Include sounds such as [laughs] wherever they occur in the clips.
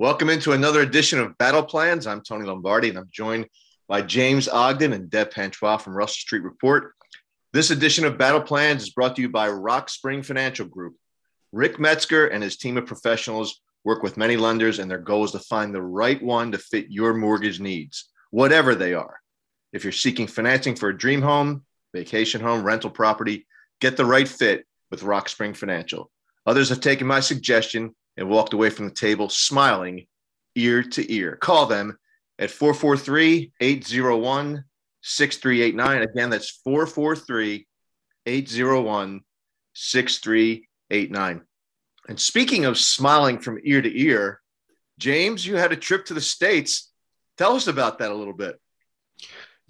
Welcome into another edition of Battle Plans. I'm Tony Lombardi, and I'm joined by James Ogden and Dev Panchwagh from Russell Street Report. This edition of Battle Plans is brought to you by Rock Spring Financial Group. Rick Metzger and his team of professionals work with many lenders, and their goal is to find the right one to fit your mortgage needs, whatever they are. If you're seeking financing for a dream home, vacation home, rental property, get the right fit with Rock Spring Financial. Others have taken my suggestion and walked away from the table smiling ear to ear. Call them at 443 801 6389. Again, that's 443 801 6389. And speaking of smiling from ear to ear, James, you had a trip to the States. Tell us about that a little bit.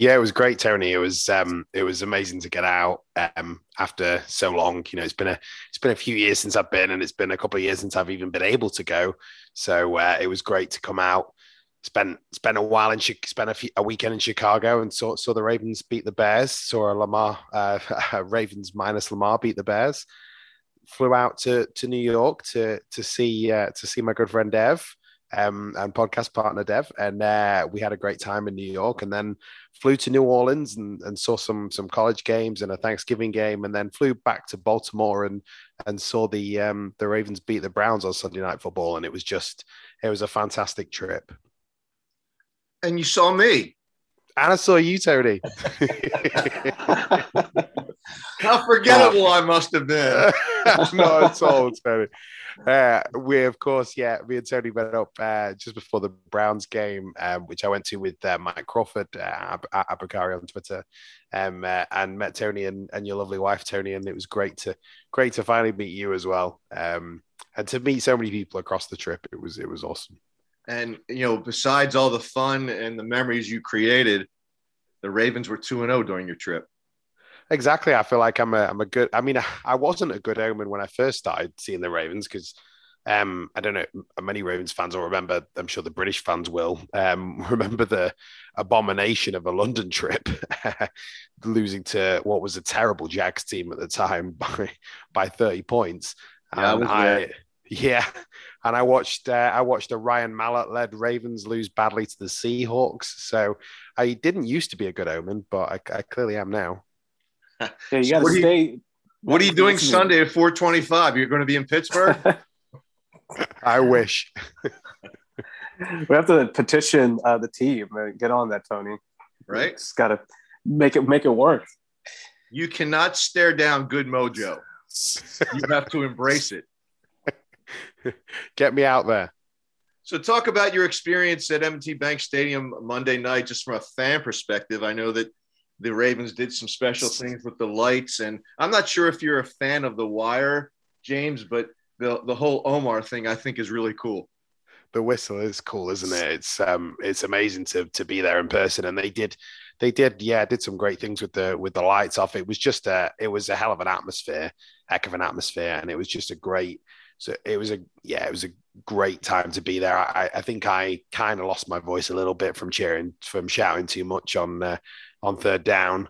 Yeah, it was great, Tony. It was um, it was amazing to get out um, after so long. You know, it's been a it's been a few years since I've been, and it's been a couple of years since I've even been able to go. So uh, it was great to come out. Spent spent a while in spent a, few, a weekend in Chicago and saw saw the Ravens beat the Bears. Saw a Lamar uh, [laughs] Ravens minus Lamar beat the Bears. Flew out to to New York to to see uh, to see my good friend Dev um, and podcast partner Dev, and uh, we had a great time in New York, and then flew to New Orleans and, and saw some some college games and a Thanksgiving game, and then flew back to Baltimore and and saw the um, the Ravens beat the Browns on Sunday Night Football, and it was just it was a fantastic trip. And you saw me. And I saw you, Tony. [laughs] How forgettable I must have been. [laughs] Not at all, Tony. Uh, we, of course, yeah, me and Tony went up uh, just before the Browns game, um, which I went to with uh, Mike Crawford, uh, Abakari on Twitter, um, uh, and met Tony and, and your lovely wife, Tony, and it was great to great to finally meet you as well, um, and to meet so many people across the trip. It was it was awesome. And you know, besides all the fun and the memories you created, the Ravens were two and zero oh during your trip. Exactly. I feel like I'm a I'm a good. I mean, I wasn't a good omen when I first started seeing the Ravens because um, I don't know. Many Ravens fans will remember. I'm sure the British fans will um, [laughs] remember the abomination of a London trip, [laughs] losing to what was a terrible Jags team at the time [laughs] by by 30 points. Yeah, and I, yeah, and I watched uh, I watched a Ryan Mallett led Ravens lose badly to the Seahawks. So I didn't used to be a good omen, but I, I clearly am now. Yeah, you got to stay. You, what are you doing Sunday at 425? You're going to be in Pittsburgh? [laughs] I wish. [laughs] we have to petition uh, the team. Get on that, Tony. Right? Just got to make it make it work. You cannot stare down good mojo. you have to embrace it. [laughs] Get me out there. So, talk about your experience at M&T Bank Stadium Monday night, just from a fan perspective. I know that the Ravens did some special things with the lights, and I'm not sure if you're a fan of the wire, James, but the the whole Omar thing I think is really cool. The whistle is cool, isn't it? It's um it's amazing to to be there in person, and they did they did yeah did some great things with the with the lights off. It was just a it was a hell of an atmosphere, heck of an atmosphere, and it was just a great. So it was a yeah it was a great time to be there. I, I think I kind of lost my voice a little bit from cheering from shouting too much on uh, on third down.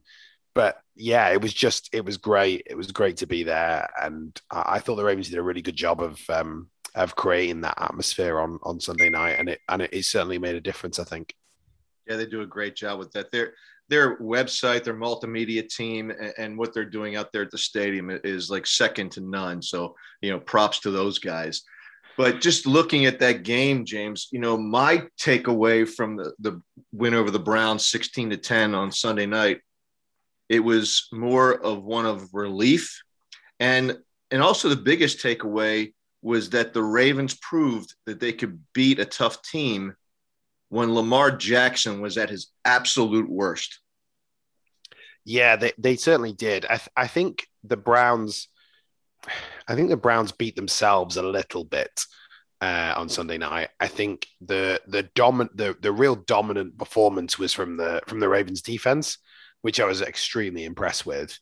But yeah, it was just it was great. It was great to be there, and I, I thought the Ravens did a really good job of um, of creating that atmosphere on on Sunday night, and it and it, it certainly made a difference. I think. Yeah, they do a great job with that. Their their website, their multimedia team, and, and what they're doing out there at the stadium is like second to none. So you know, props to those guys. But just looking at that game, James, you know, my takeaway from the, the win over the Browns 16 to 10 on Sunday night, it was more of one of relief. And and also the biggest takeaway was that the Ravens proved that they could beat a tough team when Lamar Jackson was at his absolute worst. Yeah, they, they certainly did. I, th- I think the Browns I think the Browns beat themselves a little bit uh, on Sunday night. I think the the dominant the the real dominant performance was from the from the Ravens defense, which I was extremely impressed with.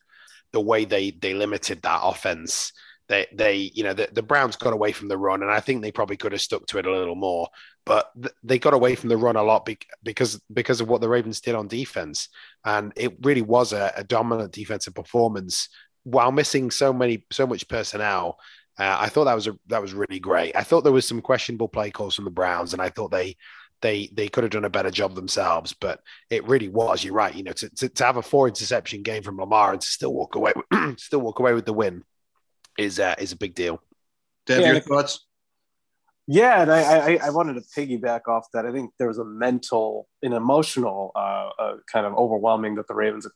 The way they they limited that offense. They, they, you know, the, the Browns got away from the run, and I think they probably could have stuck to it a little more. But th- they got away from the run a lot be- because because of what the Ravens did on defense, and it really was a, a dominant defensive performance while missing so many so much personnel Uh, I thought that was a, that was really great. I thought there was some questionable play calls from the Browns, and I thought they they they could have done a better job themselves. But it really was. You're right. You know, to, to, to have a four interception game from Lamar and to still walk away [clears throat] still walk away with the win is uh, is a big deal. Dev, yeah. your thoughts? Yeah, and I, I, I wanted to piggyback off that. I think there was a mental an emotional uh, uh, kind of overwhelming that the Ravens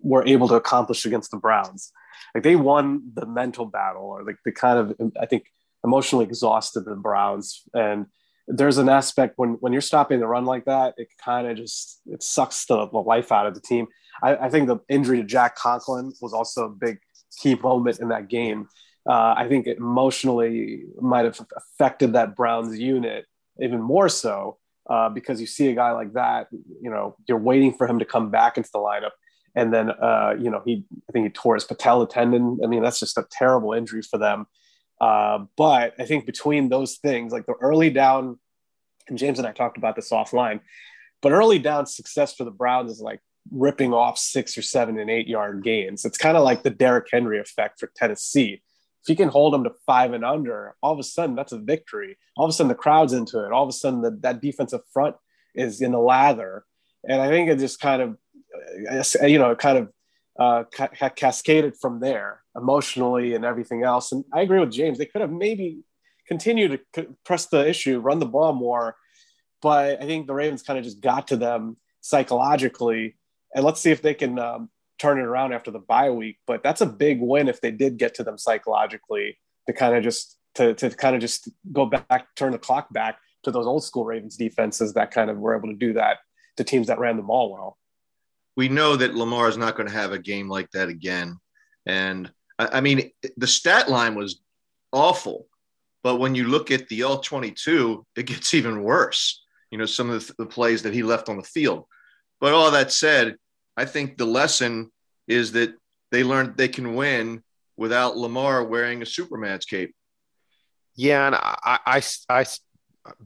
were able to accomplish against the Browns. Like they won the mental battle, or like the kind of I think emotionally exhausted the Browns. And there's an aspect when when you're stopping the run like that, it kind of just it sucks the, the life out of the team. I, I, think the injury to Jack Conklin was also a big key moment in that game. Uh, I think it emotionally might have affected that Browns unit even more so uh, because you see a guy like that, you know, you're waiting for him to come back into the lineup and then uh, you know he I think he tore his patella tendon. I mean that's just a terrible injury for them. Uh, but I think between those things, like the early down, and James and I talked about this offline, but early down success for the Browns is like ripping off six or seven and eight yard gains. It's kind of like the Derrick Henry effect for Tennessee. If you can hold them to five and under, all of a sudden that's a victory. All of a sudden the crowd's into it. All of a sudden the, that defensive front is in the lather. And I think it just kind of you know, kind of uh, ca- cascaded from there emotionally and everything else. And I agree with James. They could have maybe continued to press the issue, run the ball more, but I think the Ravens kind of just got to them psychologically. And let's see if they can um, turn it around after the bye week. But that's a big win if they did get to them psychologically to kind of just to, to kind of just go back, turn the clock back to those old school Ravens defenses that kind of were able to do that to teams that ran the ball well we know that Lamar is not going to have a game like that again. And I, mean, the stat line was awful, but when you look at the all 22, it gets [laughs] even worse. You know, some of the, the plays that he left on the field. But all that said, I think the lesson is that they learned they can win without Lamar wearing a Superman's cape. Yeah, and I, I, I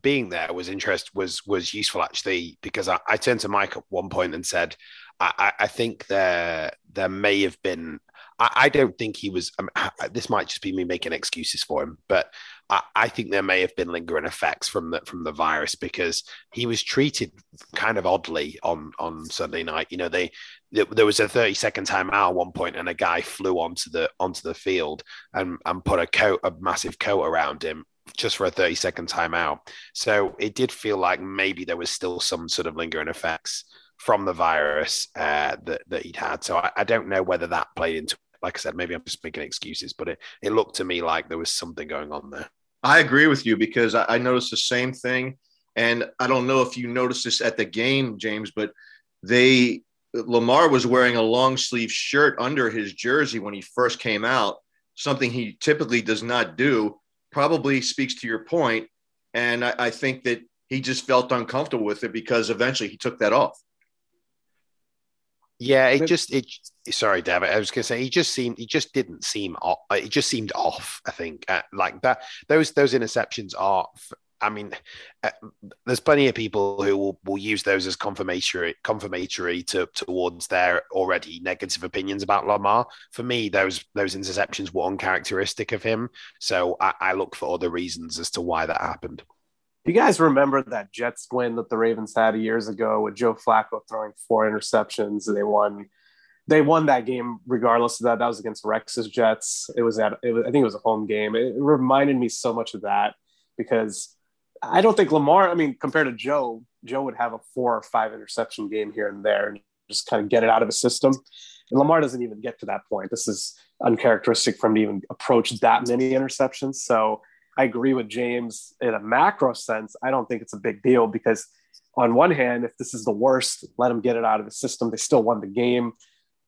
being there was interest was was useful actually because I, I turned to Mike at one point and said, I, I think there there may have been. I, I don't think he was. Um, this might just be me making excuses for him, but I, I, think there may have been lingering effects from the from the virus because he was treated kind of oddly on on Sunday night. You know, they there was a 30 second timeout at one point and a guy flew onto the onto the field and and put a coat a massive coat around him just for a 30 second timeout so it did feel like maybe there was still some sort of lingering effects from the virus uh, that, that he'd had. So I, I, don't know whether that played into, like I said, maybe I'm just making excuses, but it, it looked to me like there was something going on there. I agree with you because I, I noticed the same thing. And I don't know if you noticed this at the game, James, but they, Lamar was wearing a long sleeve shirt under his jersey when he first came out, something he typically does not do. Probably speaks to your point, and I, I think that he just felt uncomfortable with it because eventually he took that off. Yeah, it just it. Sorry, David. I was going to say he just seemed he just didn't seem off. It just seemed off. I think uh, like that. Those those interceptions are. I mean, uh, there's plenty of people who will, will use those as confirmatory confirmatory to towards their already negative opinions about Lamar. For me, those those interceptions were uncharacteristic of him. So I, I look for other reasons as to why that happened you guys remember that Jets win that the Ravens had years ago with Joe Flacco throwing four interceptions and they won they won that game regardless of that. That was against Rex's Jets. It was at it was, I think it was a home game. It reminded me so much of that because I don't think Lamar, I mean, compared to Joe, Joe would have a four or five interception game here and there and just kind of get it out of his system. And Lamar doesn't even get to that point. This is uncharacteristic for him to even approach that many interceptions. So I agree with James in a macro sense. I don't think it's a big deal because, on one hand, if this is the worst, let them get it out of the system. They still won the game,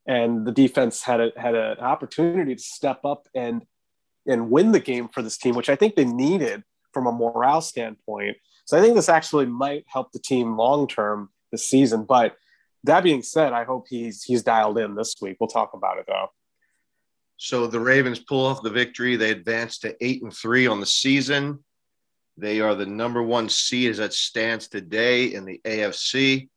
and the defense had a, had an opportunity to step up and and win the game for this team, which I think they needed from a morale standpoint. So I think this actually might help the team long term this season. But that being said, I hope he's he's dialed in this week. We'll talk about it though. So the Ravens pull off the victory. They advance to eight and three on the season. They are the number one seed as that stands today in the AFC.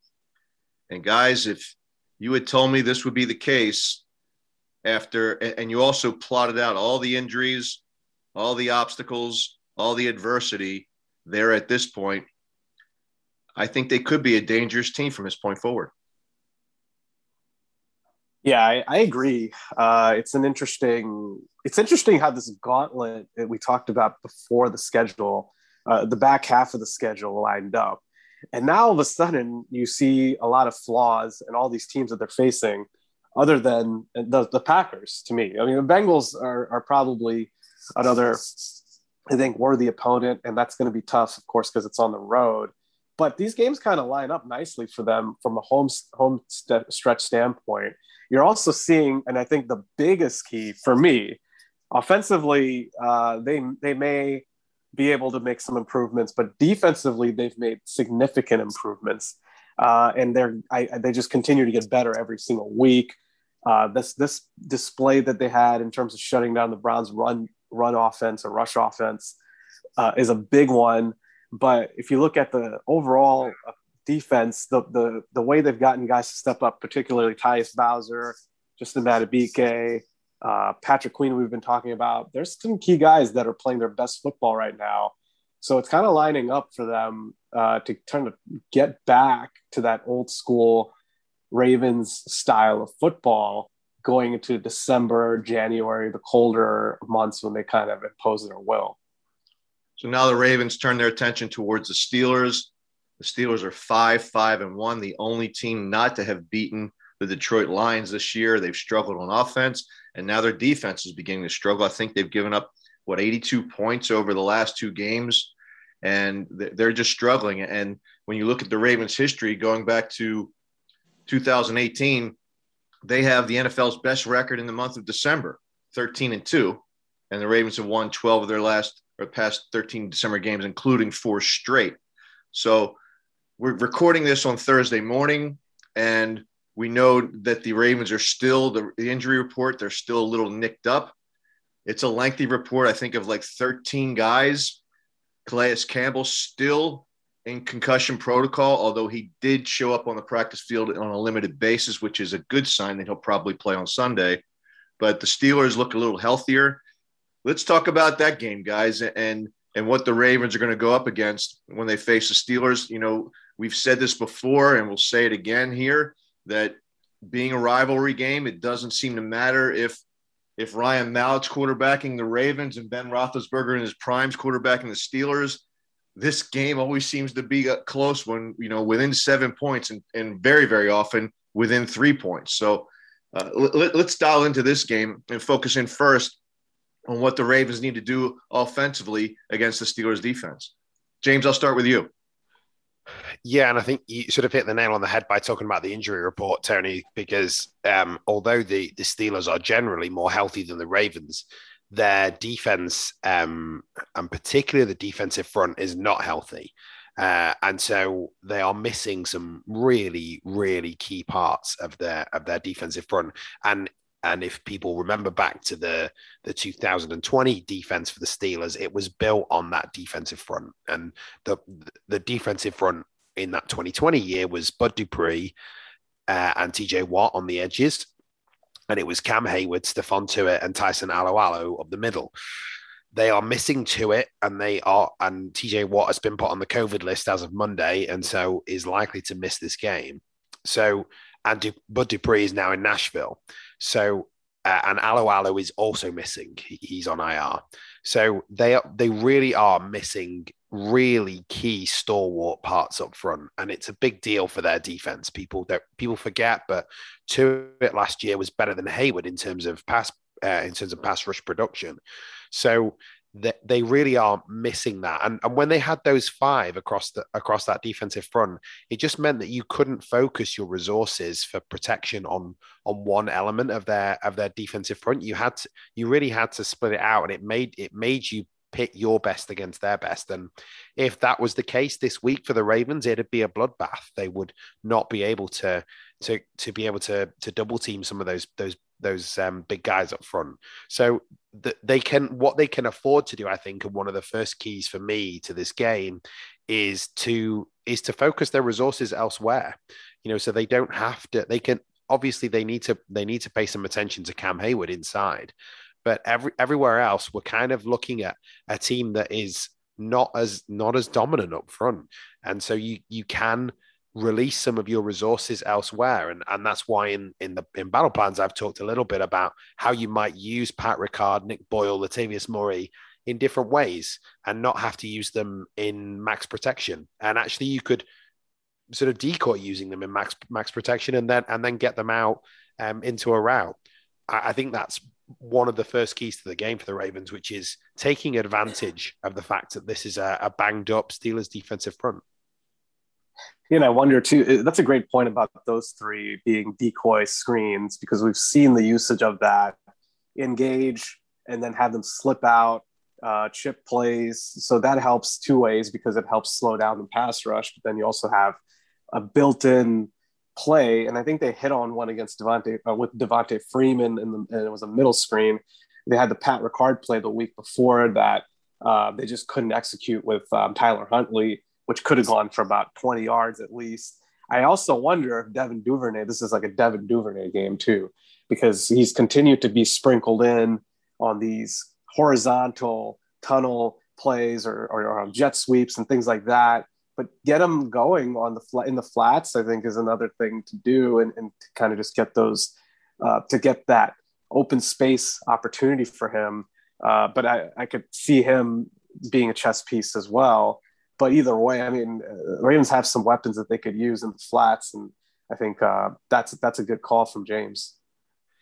And guys, if you had told me this would be the case after, and you also plotted out all the injuries all the obstacles, all the adversity there at this point, I think they could be a dangerous team from this point forward. Yeah, I, I agree. Uh, it's an interesting. It's interesting how this gauntlet that we talked about before the schedule, uh, the back half of the schedule lined up, and now all of a sudden you see a lot of flaws in all these teams that they're facing, other than the, the Packers. To me, I mean, the Bengals are, are probably another, I think, worthy opponent, and that's going to be tough, of course, because it's on the road. But these games kind of line up nicely for them from a home home st- stretch standpoint you're also seeing, and I think the biggest key for me, offensively, uh, they they may be able to make some improvements, but defensively, they've made significant improvements, uh, and they're I, they just continue to get better every single week. Uh, this this display that they had in terms of shutting down the Browns' run run offense or rush offense uh, is a big one. But if you look at the overall defense, the the the way they've gotten guys to step up, particularly Tyus Bowser, Justin Madubuike, uh, Patrick Queen, we've been talking about. There's some key guys that are playing their best football right now. So it's kind of lining up for them uh, to kind of get back to that old school Ravens style of football going into December, January, the colder months when they kind of impose their will. So now the Ravens turn their attention towards the Steelers. The Steelers are five, five, and one, the only team not to have beaten the Detroit Lions this year. They've struggled on offense, and now their defense is beginning to struggle. I think they've given up what 82 points over the last two games, and they're just struggling. And when you look at the Ravens' history going back to 2018, they have the NFL's best record in the month of December, 13 and two, and the Ravens have won 12 of their last or past 13 December games, including four straight. So we're recording this on Thursday morning, and we know that the Ravens are still the, the injury report. They're still a little nicked up. It's a lengthy report, I think, of like 13 guys. Calais Campbell still in concussion protocol, although he did show up on the practice field on a limited basis, which is a good sign that he'll probably play on Sunday. But the Steelers look a little healthier. Let's talk about that game, guys, and and what the Ravens are going to go up against when they face the Steelers. You know, We've said this before, and we'll say it again here that being a rivalry game, it doesn't seem to matter if if Ryan Mallett's quarterbacking the Ravens and Ben Roethlisberger in his prime's quarterbacking the Steelers. This game always seems to be close when you know within seven points, and, and very very often within three points. So uh, let, let's dial into this game and focus in first on what the Ravens need to do offensively against the Steelers defense. James, I'll start with you. Yeah, and I think you sort of hit the nail on the head by talking about the injury report, Tony, because um, although the, the Steelers are generally more healthy than the Ravens, their defense, um, and particularly the defensive front, is not healthy. Uh, and so they are missing some really, really key parts of their of their defensive front. And and if people remember back to the the 2020 defense for the Steelers, it was built on that defensive front. And the the defensive front in that 2020 year was Bud Dupree uh, and TJ Watt on the edges. And it was Cam Heyward, Stephon Tuitt, and Tyson Alualu of the middle. They are missing Tuitt, and they are, and TJ Watt has been put on the COVID list as of Monday, and so is likely to miss this game. So, and du- Bud Dupree is now in Nashville. So, uh, and Alualu is also missing. He, he's on IR. So they are, they really are missing really key stalwart parts up front, and it's a big deal for their defense. People don't people forget, but Tuitt last year was better than Heyward in terms of pass uh, in terms of pass rush production. So that they really are missing that. And, and when they had those five across the across that defensive front, it just meant that you couldn't focus your resources for protection on on one element of their of their defensive front. You had to, you really had to split it out, and it made it made you pit your best against their best. And if that was the case this week for the Ravens, it'd be a bloodbath. They would not be able to to to be able to to double team some of those those those um, big guys up front. So they can what they can afford to do, I think, and one of the first keys for me to this game is to is to focus their resources elsewhere. You know, so they don't have to. They can obviously they need to they need to pay some attention to Cam Heyward inside, But every everywhere else, we're kind of looking at a team that is not as not as dominant up front, and so you you can release some of your resources elsewhere. And, and that's why in, in the in battle plans, I've talked a little bit about how you might use Pat Ricard, Nick Boyle, Latavius Murray in different ways and not have to use them in max protection. And actually you could sort of decoy using them in max max protection and then and then get them out um, into a route. I, I think that's one of the first keys to the game for the Ravens, which is taking advantage of the fact that this is a, a banged up Steelers defensive front you know, I wonder too. That's a great point about those three being decoy screens because we've seen the usage of that engage and then have them slip out, uh, chip plays. So that helps two ways because it helps slow down the pass rush. But then you also have a built-in play, and I think they hit on one against Devonta uh, with Devonta Freeman, and, and, it was a middle screen. They had the Pat Ricard play the week before that. Uh, they just couldn't execute with um, Tyler Huntley which could have gone for about 20 yards at least. I also wonder if Devin Duvernay, this is like a Devin Duvernay game too, because he's continued to be sprinkled in on these horizontal tunnel plays or, or, or jet sweeps and things like that. But get him going on the flat in the flats, I think, is another thing to do, and, and to kind of just get those uh, to get that open space opportunity for him. Uh, but I, I could see him being a chess piece as well but either way, I mean, uh, Ravens have some weapons that they could use in the flats, and I think uh, that's that's a good call from James.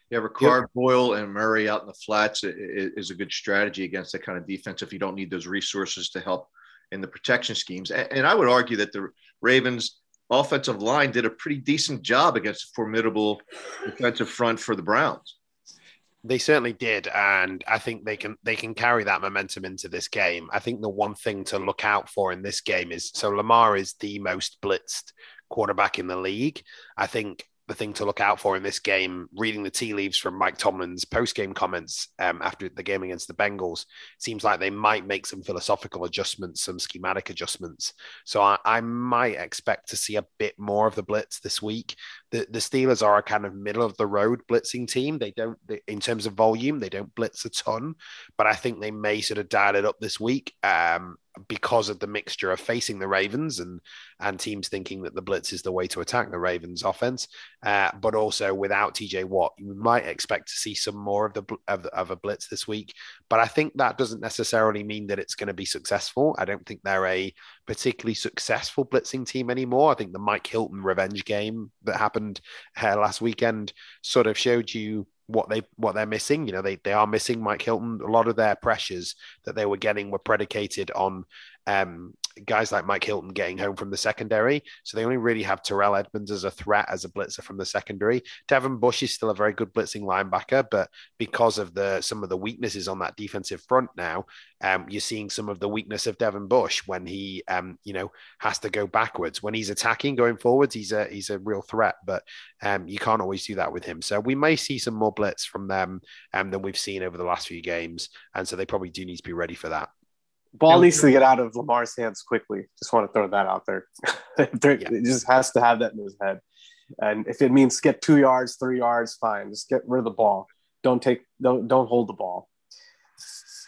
Yeah, Ricard, yep. Boyle, and Murray out in the flats is a good strategy against that kind of defense if you don't need those resources to help in the protection schemes. And I would argue that the Ravens offensive line did a pretty decent job against a formidable defensive front for the Browns. They certainly did, and I think they can they can carry that momentum into this game. I think the one thing to look out for in this game is so Lamar is the most blitzed quarterback in the league. I think the thing to look out for in this game, reading the tea leaves from Mike Tomlin's post game comments um, after the game against the Bengals, seems like they might make some philosophical adjustments, some schematic adjustments. So I, I might expect to see a bit more of the blitz this week. The, the Steelers are a kind of middle of the road blitzing team. They don't, they, in terms of volume, they don't blitz a ton, but I think they may sort of dial it up this week. Um, because of the mixture of facing the Ravens and and teams thinking that the blitz is the way to attack the Ravens offense, uh, but also without TJ Watt, you might expect to see some more of the of, of a blitz this week. But I think that doesn't necessarily mean that it's going to be successful. I don't think they're a particularly successful blitzing team anymore. I think the Mike Hilton revenge game that happened uh, last weekend sort of showed you what they what they're missing. You know, they they are missing Mike Hilton. A lot of their pressures that they were getting were predicated on um, guys like Mike Hilton getting home from the secondary. So they only really have Terrell Edmunds as a threat as a blitzer from the secondary. Devin Bush is still a very good blitzing linebacker, but because of the some of the weaknesses on that defensive front now, um, you're seeing some of the weakness of Devin Bush when he um, you know has to go backwards. When he's attacking going forwards, he's a he's a real threat, but um, you can't always do that with him. So we may see some more blitz from them um, than we've seen over the last few games, and so they probably do need to be ready for that. Ball needs to get out of Lamar's hands quickly. Just want to throw that out [laughs] there. yeah. It just has to have that in his head. And if it means get two yards, three yards, fine. Just get rid of the ball. Don't take don't don't hold the ball.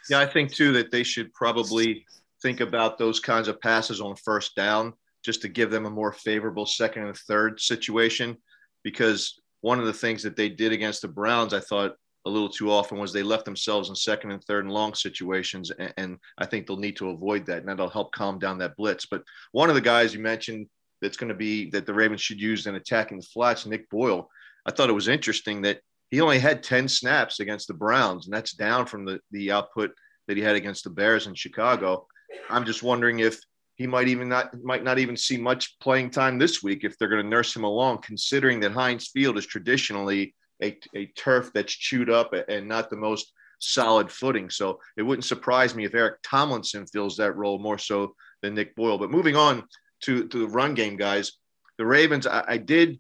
Yeah, I think too that they should probably think about those kinds of passes on first down just to give them a more favorable second and third situation. Because one of the things that they did against the Browns, I thought a little too often was they left themselves in second and third and long situations. And, and, I think they'll need to avoid that. And that'll help calm down that blitz. But one of the guys you mentioned that's going to be that the Ravens should use in attacking the flats, Nick Boyle. I thought it was interesting that he only had 10 snaps against the Browns, and that's down from the, the output that he had against the Bears in Chicago. I'm just wondering if he might even not might not even see much playing time this week if they're going to nurse him along, considering that Heinz Field is traditionally a, a turf that's chewed up and not the most solid footing. So it wouldn't surprise me if Eric Tomlinson fills that role more so than Nick Boyle. But moving on to, to the run game, guys, the Ravens, I, I did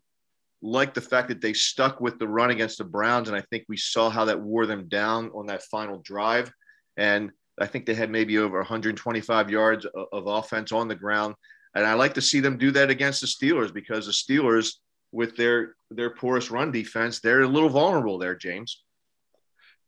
like the fact that they stuck with the run against the Browns. And I think we saw how that wore them down on that final drive. And I think they had maybe over 125 yards of, of offense on the ground. And I like to see them do that against the Steelers because the Steelers – with their their porous run defense, they're a little vulnerable there, James.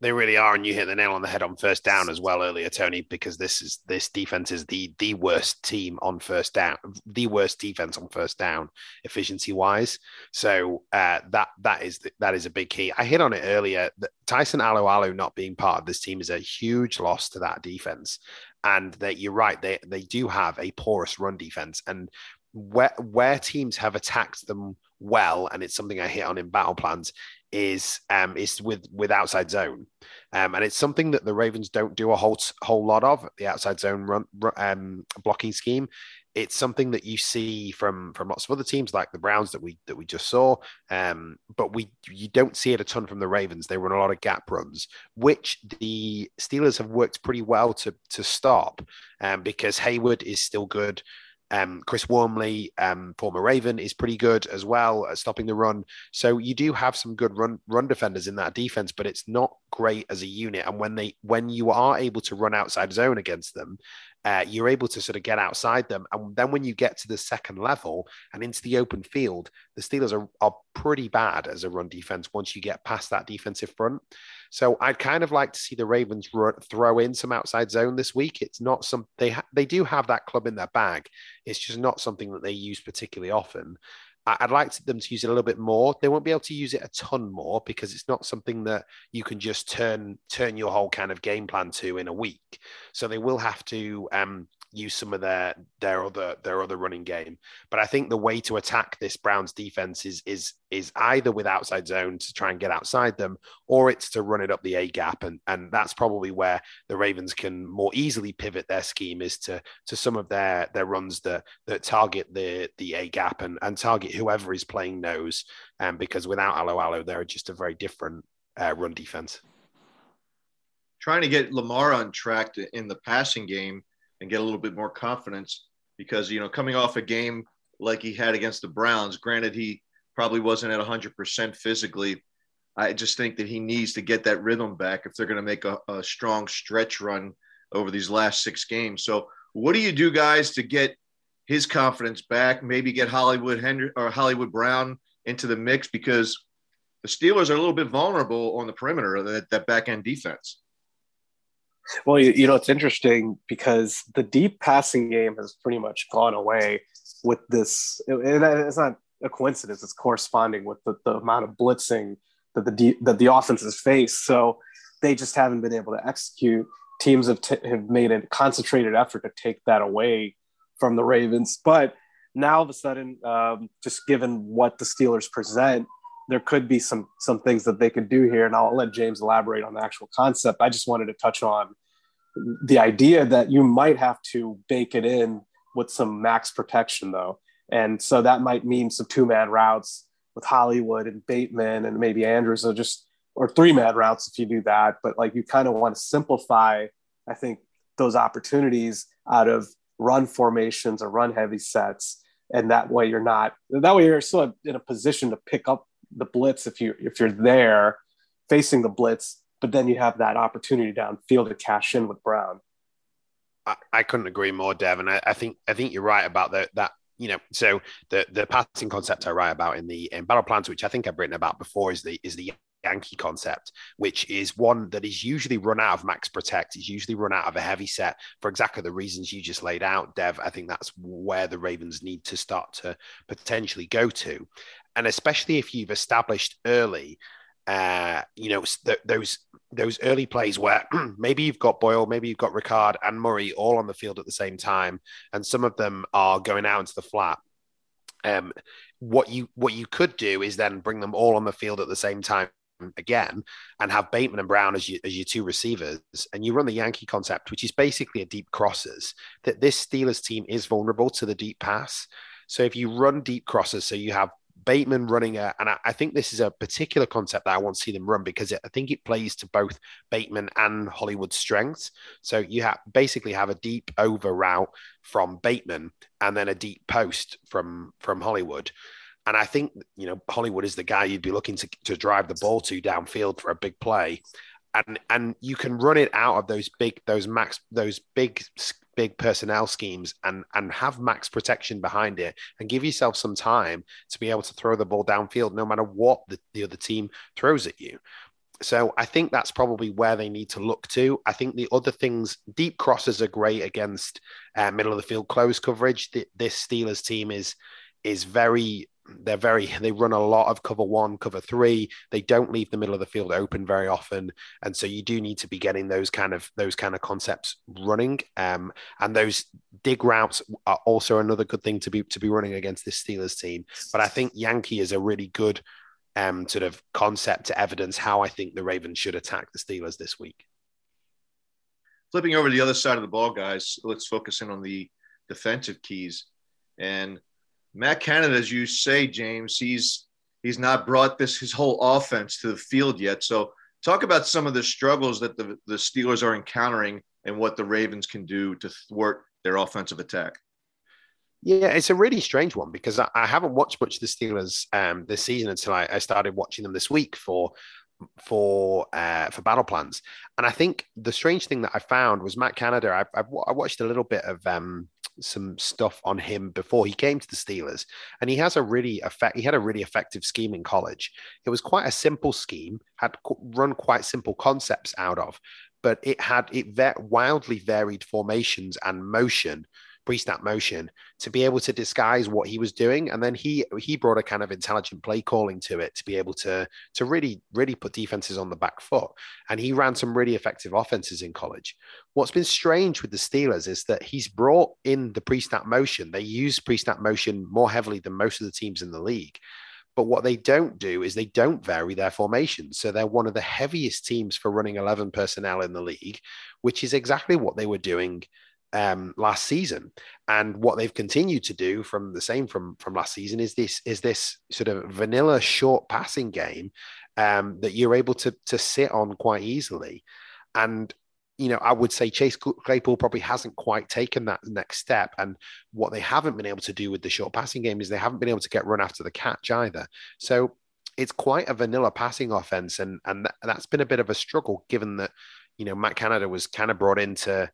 They really are, and you hit the nail on the head on first down as well earlier, Tony, because this is this defense is the the worst team on first down, the worst defense on first down efficiency wise. So uh, that that is the, that is a big key. I hit on it earlier. Tyson Alualu not being part of this team is a huge loss to that defense, and that you're right, they they do have a porous run defense, and where where teams have attacked them well, and it's something I hit on in battle plans, is um, is with with outside zone, um, and it's something that the Ravens don't do a whole whole lot of the outside zone run, um, blocking scheme. It's something that you see from from lots of other teams like the Browns that we that we just saw, um, but we you don't see it a ton from the Ravens. They run a lot of gap runs, which the Steelers have worked pretty well to to stop, um, because Heyward is still good. Um, Chris Wormley, um, former Raven, is pretty good as well at stopping the run. So you do have some good run run defenders in that defense, but it's not great as a unit. And when they when you are able to run outside zone against them, uh, you're able to sort of get outside them. And then when you get to the second level and into the open field, the Steelers are, are pretty bad as a run defense once you get past that defensive front. So I'd kind of like to see the Ravens run, throw in some outside zone this week. It's not some they ha- they do have that club in their bag. It's just not something that they use particularly often. I'd like them to use it a little bit more. They won't be able to use it a ton more because it's not something that you can just turn turn your whole kind of game plan to in a week. So they will have to um, use some of their their other their other running game. But I think the way to attack this Browns defense is is is either with outside zone to try and get outside them, or it's to run it up the A gap, and and that's probably where the Ravens can more easily pivot their scheme is to to some of their their runs that that target the the A gap and and target whoever is playing nose, um, because without Alualu, they're just a very different uh, run defense. Trying to get Lamar on track to, in the passing game and get a little bit more confidence because you know coming off a game like he had against the Browns, granted he probably wasn't at 100% physically. I just think that he needs to get that rhythm back if they're going to make a, a strong stretch run over these last six games. So, what do you do, guys, to get his confidence back? Maybe get Hollywood Henry or Hollywood Brown into the mix because the Steelers are a little bit vulnerable on the perimeter that, that back end defense. Well, you, you know, it's interesting because the deep passing game has pretty much gone away with this. And it's not a coincidence, it's corresponding with the, the amount of blitzing that the, that the offenses face. So they just haven't been able to execute. Teams have, t- have made a concentrated effort to take that away from the Ravens. But now, all of a sudden, um, just given what the Steelers present, there could be some some things that they could do here, and I'll let James elaborate on the actual concept. I just wanted to touch on the idea that you might have to bake it in with some max protection, though, and so that might mean some two man routes with Hollywood and Bateman and maybe Andrews, or just or three man routes if you do that. But like you kind of want to simplify, I think, those opportunities out of run formations or run heavy sets and that way you're not that way you're still in a position to pick up the blitz if you if you're there facing the blitz, but then you have that opportunity downfield to cash in with Brown. I, I couldn't agree more, Devin. I, I think I think you're right about the, that. You know, so the the passing concept I write about in the in battle plans, which I think I've written about before, is the is the Yankee concept, which is one that is usually run out of max protect, is usually run out of a heavy set for exactly the reasons you just laid out, Dev. I think that's where the Ravens need to start to potentially go to and especially if you've established early uh, you know, th- those those early plays where [clears throat] maybe you've got Boyle, maybe you've got Ricard and Murray all on the field at the same time, and some of them are going out into the flat. Um, what you what you could do is then bring them all on the field at the same time again, and have Bateman and Brown as, you, as your two receivers, and you run the Yankee concept, which is basically a deep crosses. That this Steelers team is vulnerable to the deep pass. So if you run deep crosses, so you have Bateman running a, and I, I, think this is a particular concept that I want to see them run because it, I think it plays to both Bateman and Hollywood's strengths. So you have basically have a deep over route from Bateman and then a deep post from from Hollywood. And I think you know Hollywood is the guy you'd be looking to, to drive the ball to downfield for a big play, and and you can run it out of those big those max those big big personnel schemes and and have max protection behind it and give yourself some time to be able to throw the ball downfield no matter what the, the other team throws at you so I think that's probably where they need to look to. I think the other things, deep crosses are great against uh, middle of the field close coverage. The, this Steelers team is is very they're very they run a lot of cover one cover three. They don't leave the middle of the field open very often. And so you do need to be getting those kind of those kind of concepts running. Um, and those dig routes are also another good thing to be to be running against this steelers team. But i think yankee is a really good um, sort of concept to evidence how i think the ravens should attack the steelers this week. Flipping over to the other side of the ball guys let's focus in on the defensive keys. And Matt Canada, as you say, James, he's he's not brought this his whole offense to the field yet. So talk about some of the struggles that the, the Steelers are encountering and what the Ravens can do to thwart their offensive attack. Yeah, it's a really strange one because I, I haven't watched much of the Steelers um, this season until I, I, started watching them this week for for uh, for battle plans. And I think the strange thing that I found was Matt Canada. I, I, I watched a little bit of um, some stuff on him before he came to the Steelers, and he has a really effect. He had a really effective scheme in college. It was quite a simple scheme, had run quite simple concepts out of, but it had it wildly varied formations and motion pre-snap motion to be able to disguise what he was doing. And then he he brought a kind of intelligent play calling to it to be able to to really really put defenses on the back foot. And he ran some really effective offenses in college. What's been strange with the steelers is that he's brought in the pre-snap motion. They use pre-snap motion more heavily than most of the teams in the league. But what they don't do is they don't vary their formations. So they're one of the heaviest teams for running 11 personnel in the league, which is exactly what they were doing um, last season. And what they've continued to do from the same from from last season is this is this sort of vanilla short passing game um, that you're able to to sit on quite easily. And you know, I would say Chase Claypool probably hasn't quite taken that next step. And what they haven't been able to do with the short passing game is they haven't been able to get run after the catch either. So it's quite a vanilla passing offense, and and that's been a bit of a struggle given that you know Matt Canada was kind of brought into to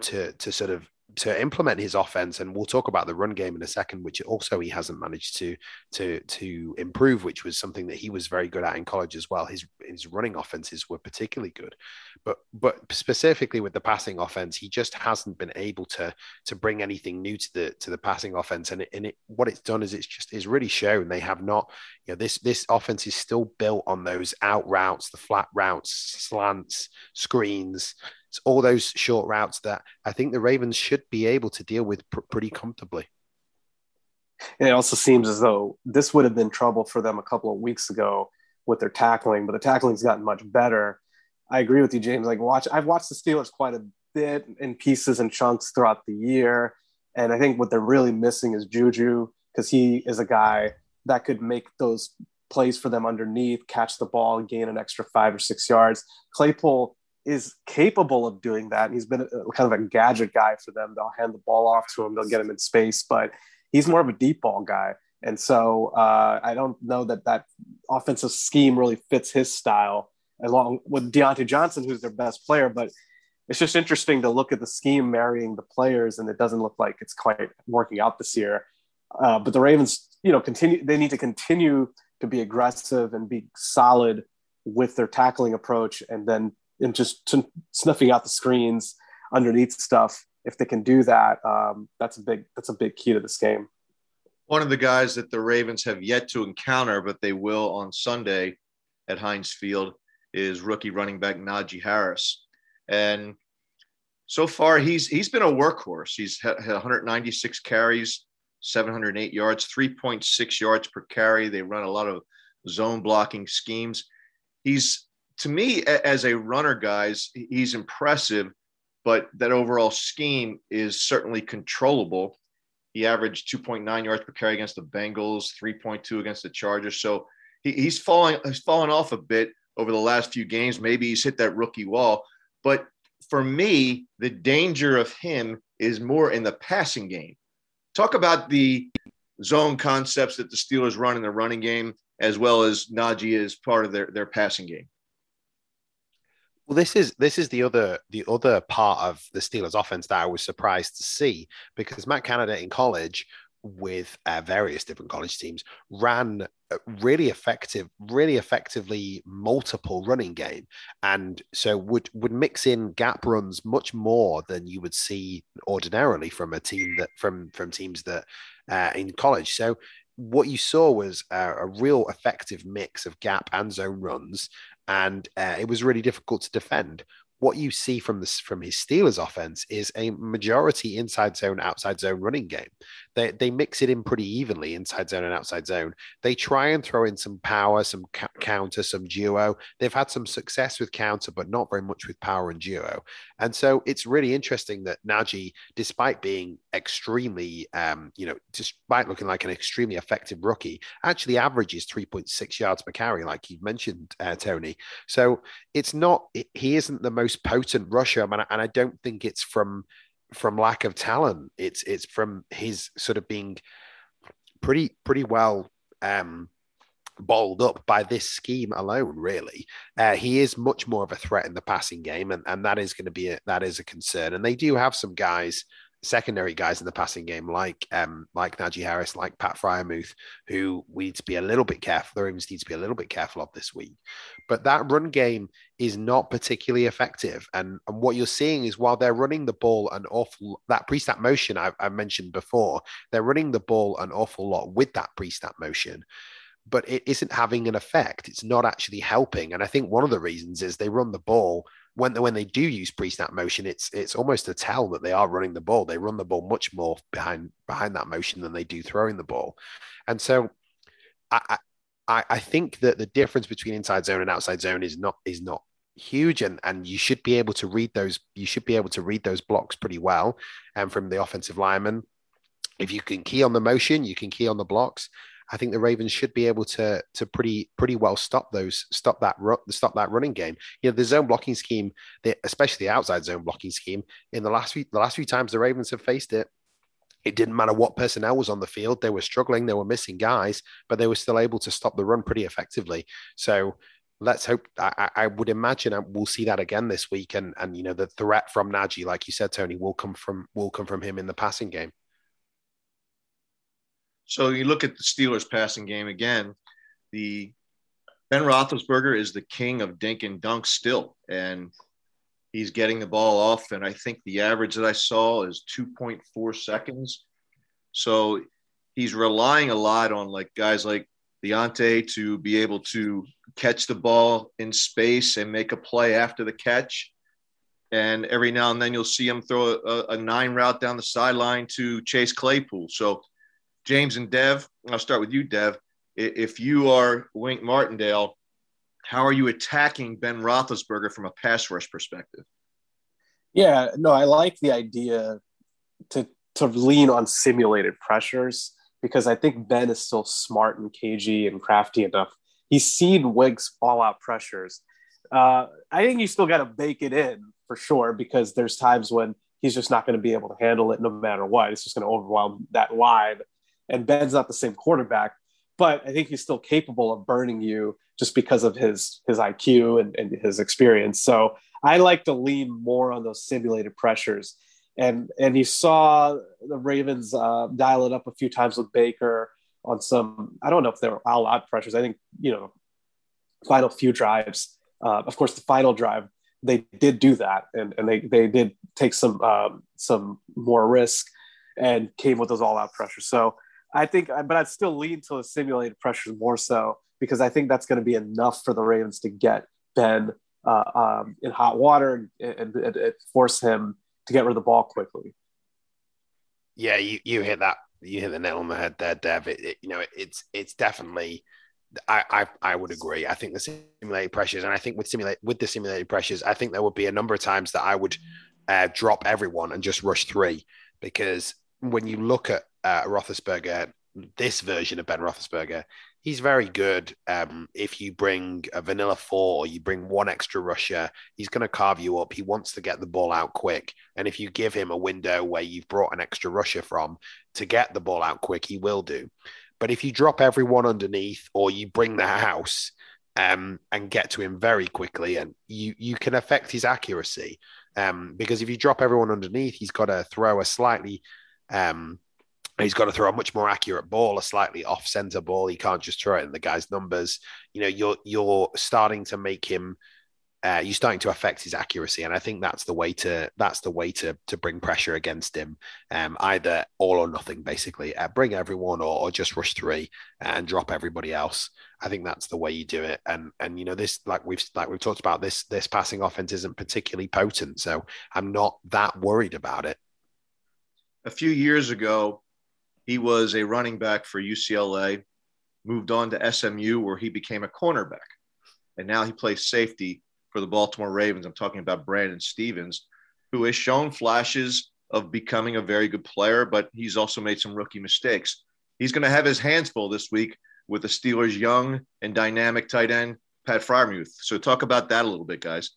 to to sort of to implement his offense and we'll talk about the run game in a second which also he hasn't managed to to to improve which was something that he was very good at in college as well. His his running offenses were particularly good. But but specifically with the passing offense he just hasn't been able to to bring anything new to the to the passing offense. And it, and it what it's done is it's just is really shown they have not you know this this offense is still built on those out routes the flat routes slants screens it's all those short routes that I think the Ravens should be able to deal with pr- pretty comfortably. It also seems as though this would have been trouble for them a couple of weeks ago with their tackling, but the tackling's gotten much better. I agree with you, James. Like watch, I've watched the Steelers quite a bit in pieces and chunks throughout the year, and I think what they're really missing is Juju because he is a guy that could make those plays for them underneath, catch the ball, gain an extra five or six yards. Claypool is capable of doing that. And He's been a, kind of a gadget guy for them. They'll hand the ball off to him, they'll get him in space, but he's more of a deep ball guy. And so uh, I don't know that that offensive scheme really fits his style, along with Diontae Johnson, who's their best player. But it's just interesting to look at the scheme marrying the players, and it doesn't look like it's quite working out this year. Uh, but the Ravens, you know, continue. They need to continue to be aggressive and be solid with their tackling approach, and then and just sniffing out the screens underneath stuff. If they can do that, um, that's a big that's a big key to this game. One of the guys that the Ravens have yet to encounter, but they will on Sunday at Heinz Field, is rookie running back Najee Harris, and so far he's he's been a workhorse. He's had 196 carries, 708 yards, 3.6 yards per carry. They run a lot of zone blocking schemes. He's to me, as a runner, guys, he's impressive, but that overall scheme is certainly controllable. He averaged 2.9 yards per carry against the Bengals, 3.2 against the Chargers. So he, he's falling he's fallen off a bit over the last few games. Maybe he's hit that rookie wall. But for me, the danger of him is more in the passing game. Talk about the zone concepts that the Steelers run in the running game, as well as Najee is part of their, their passing game. Well, this is this is the other the other part of the Steelers offense that I was surprised to see because Matt Canada in college with uh, various different college teams ran really effective, really effectively multiple running game, and so would would mix in gap runs much more than you would see ordinarily from a team that from from teams that uh, in college. So what you saw was a, a, real effective mix of gap and zone runs, and uh, it was really difficult to defend what you see from this from his Steelers offense is a majority inside zone, outside zone running game. They they mix it in pretty evenly inside zone and outside zone. They try and throw in some power, some ca- counter, some duo. They've had some success with counter, but not very much with power and duo. And so it's really interesting that Najee, despite being extremely, um, you know, despite looking like an extremely effective rookie, actually averages 3.6 yards per carry, like you mentioned, uh, Tony. So it's not he isn't the most potent rusher, and I don't think it's from from lack of talent. It's it's from his sort of being pretty pretty well um, balled up by this scheme alone. Really, uh, he is much more of a threat in the passing game, and, and that is going to be a, that is a concern. And they do have some guys secondary guys in the passing game, like um, like Najee Harris, like Pat Freiermuth, who we need to be a little bit careful. The Ravens need to be a little bit careful of this week. But that run game is not particularly effective, and and what you're seeing is while they're running the ball an awful that pre-snap motion I, I mentioned before, they're running the ball an awful lot with that pre-snap motion but it isn't having an effect. It's not actually helping. And I think one of the reasons is they run the ball when when they do use pre-snap motion, it's it's almost a tell that they are running the ball. They run the ball much more behind behind that motion than they do throwing the ball, and so I I, I think that the difference between inside zone and outside zone is not is not huge and and you should be able to read those you should be able to read those blocks pretty well and um, from the offensive lineman if you can key on the motion you can key on the blocks I think the Ravens should be able to to pretty pretty well stop those stop that stop that running game. You know, the zone blocking scheme, the, especially the outside zone blocking scheme, in the last few the last few times the Ravens have faced it, it didn't matter what personnel was on the field. They were struggling, they were missing guys, but they were still able to stop the run pretty effectively. So let's hope. I, I, would imagine we'll see that again this week, and and you know the threat from Najee, like you said, Tony, will come from will come from him in the passing game. So you look at the Steelers passing game again. The Ben Roethlisberger is the king of dink and dunk still, and he's getting the ball off. And I think the average that I saw is 2.4 seconds. So he's relying a lot on like guys like Diontae to be able to catch the ball in space and make a play after the catch. And every now and then you'll see him throw a, a nine route down the sideline to Chase Claypool. So James and Dev, I'll start with you, Dev. If you are Wink Martindale, how are you attacking Ben Roethlisberger from a pass rush perspective? Yeah, no, I like the idea to to lean on simulated pressures because I think Ben is still smart and cagey and crafty enough. He's seen Wink's all out pressures. Uh, I think you still got to bake it in for sure because there's times when he's just not going to be able to handle it no matter what. It's just going to overwhelm that line and Ben's not the same quarterback, but I think he's still capable of burning you just because of his his IQ and, and his experience. So I like to lean more on those simulated pressures. And and you saw the Ravens uh, dial it up a few times with Baker on some. I don't know if they were all out pressures. I think you know, final few drives. Uh, of course, the final drive they did do that, and, and they they did take some um, some more risk and came with those all out pressures. So I think, but I'd still lean to the simulated pressures more so because I think that's going to be enough for the Ravens to get Ben uh, um, in hot water and, and, and, force him to get rid of the ball quickly. Yeah, you, you hit that. You hit the nail on the head there, Dev. It, it, you know, it's it's definitely. I, I I would agree. I think the simulated pressures, and I think with simulate with the simulated pressures, I think there would be a number of times that I would uh, drop everyone and just rush three because when you look at uh, Roethlisberger, this version of Ben Roethlisberger, he's very good. Um, if you bring a vanilla four or you bring one extra rusher, he's going to carve you up. He wants to get the ball out quick. And if you give him a window where you've brought an extra rusher from to get the ball out quick, he will do. But if you drop everyone underneath or you bring the house um, and get to him very quickly, and you you can affect his accuracy. Um, because if you drop everyone underneath, he's got to throw a slightly um, He's got to throw a much more accurate ball, a slightly off center ball. He can't just throw it in the guy's numbers. You know, you're you're starting to make him uh, you're starting to affect his accuracy, and I think that's the way to that's the way to to bring pressure against him. Um, either all or nothing, basically. Uh, bring everyone, or, or just rush three and drop everybody else. I think that's the way you do it. And and you know this, like we've like we've talked about this this passing offense isn't particularly potent, so I'm not that worried about it. A few years ago, he was a running back for UCLA, moved on to SMU where he became a cornerback, and now he plays safety for the Baltimore Ravens. I'm talking about Brandon Stephens, who has shown flashes of becoming a very good player, but he's also made some rookie mistakes. He's going to have his hands full this week with the Steelers' young and dynamic tight end, Pat Freiermuth. So talk about that a little bit, guys.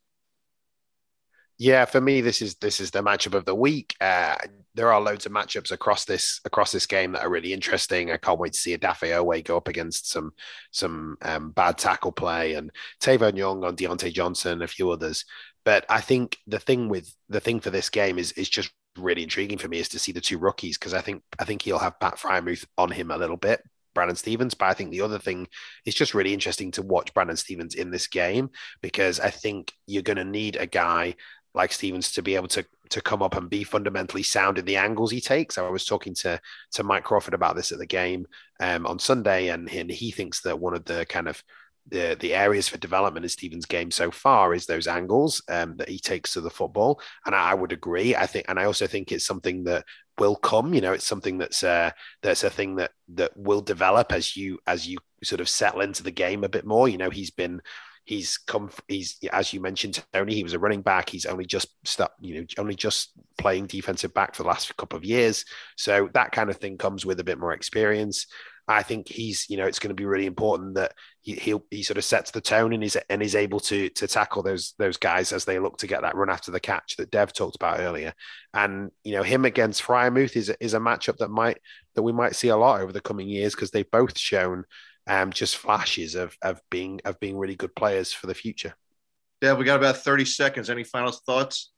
Yeah, for me, this is this is the matchup of the week. Uh, there are loads of matchups across this across this game that are really interesting. I can't wait to see Odafe Oweh go up against some some um, bad tackle play and Tavon Young on Diontae Johnson, a few others. But I think the thing with the thing for this game is is just really intriguing for me is to see the two rookies because I think I think he'll have Pat Freiermuth on him a little bit, Brandon Stephens. But I think the other thing is just really interesting to watch Brandon Stephens in this game because I think you're going to need a guy like Stephens to be able to to come up and be fundamentally sound in the angles he takes. I was talking to to Mike Crawford about this at the game um, on Sunday, and, and he thinks that one of the kind of the the areas for development in Stephens' game so far is those angles um, that he takes to the football, and I, I, would agree. I think, and I also think it's something that will come. You know, it's something that's that's a thing that that will develop as you as you sort of settle into the game a bit more. You know, he's been He's come. He's as you mentioned, Tony. He was a running back. He's only just stuck. You know, only just playing defensive back for the last couple of years. So that kind of thing comes with a bit more experience. I think he's, you know, it's going to be really important that he he'll, he sort of sets the tone and is and is able to to tackle those those guys as they look to get that run after the catch that Dev talked about earlier. And you know, him against Freiermuth is is a matchup that might that we might see a lot over the coming years because they've both shown um, just flashes of of being of being really good players for the future. Yeah, we got about thirty seconds. Any final thoughts?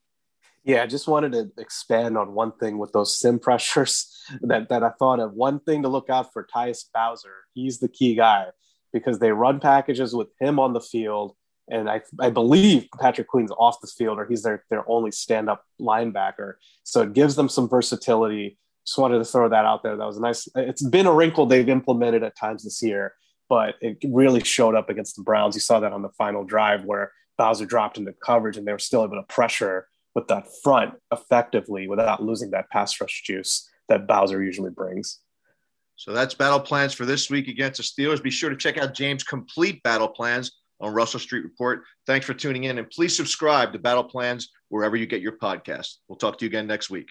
Yeah, I just wanted to expand on one thing with those sim [laughs] pressures that, that I thought of. One thing to look out for Tyus Bowser. He's the key guy because they run packages with him on the field. And I, I believe Patrick Queen's off the field or he's their, their only stand up linebacker. So it gives them some versatility just wanted to throw that out there. That was a nice. It's been a wrinkle they've implemented at times this year, but it really showed up against the Browns. You saw that on the final drive where Bowser dropped into coverage and they were still able to pressure with that front effectively without losing that pass rush juice that Bowser usually brings. So that's battle plans for this week against the Steelers. Be sure to check out James' complete battle plans on Russell Street Report. Thanks for tuning in and please subscribe to Battle Plans wherever you get your podcast. We'll talk to you again next week.